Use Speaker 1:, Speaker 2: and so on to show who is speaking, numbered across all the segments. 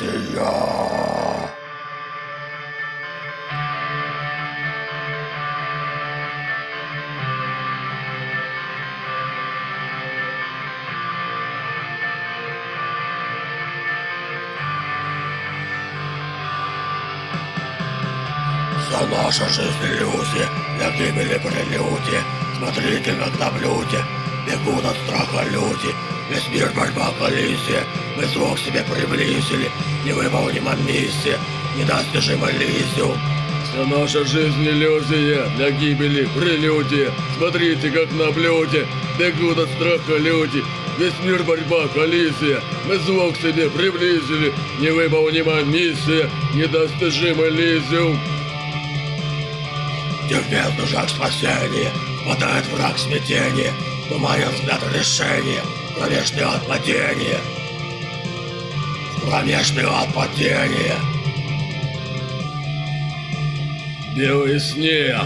Speaker 1: иллюзия. Вся наша жизнь иллюзия, для гибели прелюдия. Смотрите, на блюде бегут от страха люди. Весь мир борьба коллизия, мы звук себе приблизили. Невыполнима миссия, недостижима лизиум.
Speaker 2: Вся наша жизнь иллюзия, для гибели прелюдия. Смотрите, как на блюде бегут от страха люди. Весь мир борьба, коллизия. Мы звук себе приблизили. Невыполнима миссия, недостижимый лизиум.
Speaker 1: Где в бездну жак спасения, хватает враг смятения, Туманен взгляд решения, кромешный от падения. Кромешный падения.
Speaker 2: Белый снег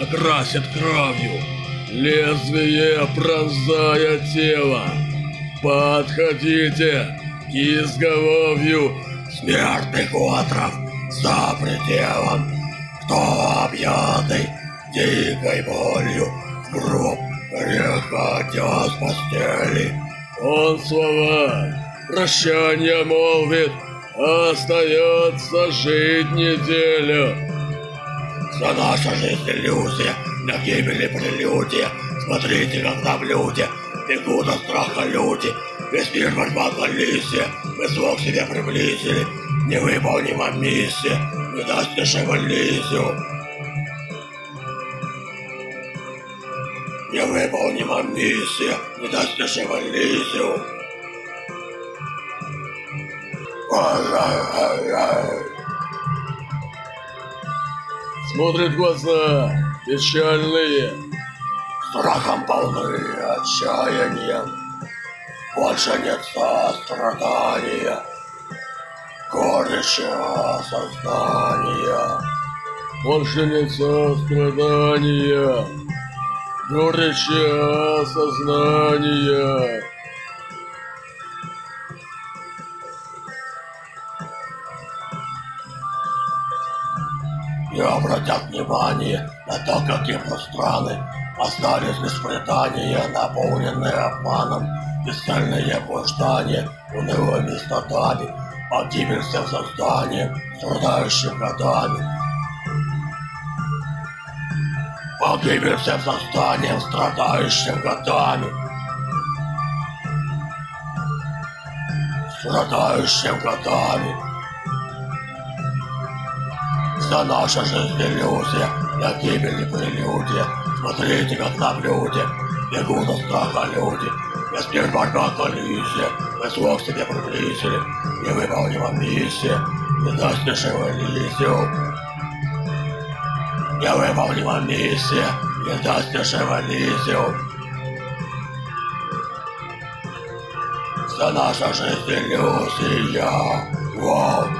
Speaker 2: окрасит кровью, лезвие пронзая тело. Подходите к изголовью
Speaker 1: Смертных отров за пределом, Кто объятый дикой болью В гроб греха с постели.
Speaker 2: Он слова прощания молвит, остается жить неделю.
Speaker 1: За наша жизнь иллюзия, на гибели прелюдия. Смотрите, как на блюде бегут от страха люди. Весь мир борьба коллизия, мы звук себе приблизили. Невыполнима миссия, не даст дешевый лизиум. Невыполнима миссия, не даст дешевый лизиум.
Speaker 2: Смотрит глаза печальные,
Speaker 1: Страхом полны отчаянием. Больше нет сострадания, горечи осознания.
Speaker 2: больше нет сострадания, горечи осознания.
Speaker 1: Не обратят внимания на то, какие страны остались без предания, наполненные обманом, бесцельные блуждания, унылыми стадами, погибель всем созданием, страдающим годами. Погибель всем созданием, страдающим годами. Страдающим годами. Вся наша жизнь иллюзия, для гибели прелюдия. Смотрите, как на блюде бегут от страха люди. Без мир борьба коллизия, мы звук себе приблизили. Невыполнима миссия, не даст дешевый лизиум. Невыполнима миссия, не даст дешевый лизиум. Вся наша жизнь иллюзия. Вау.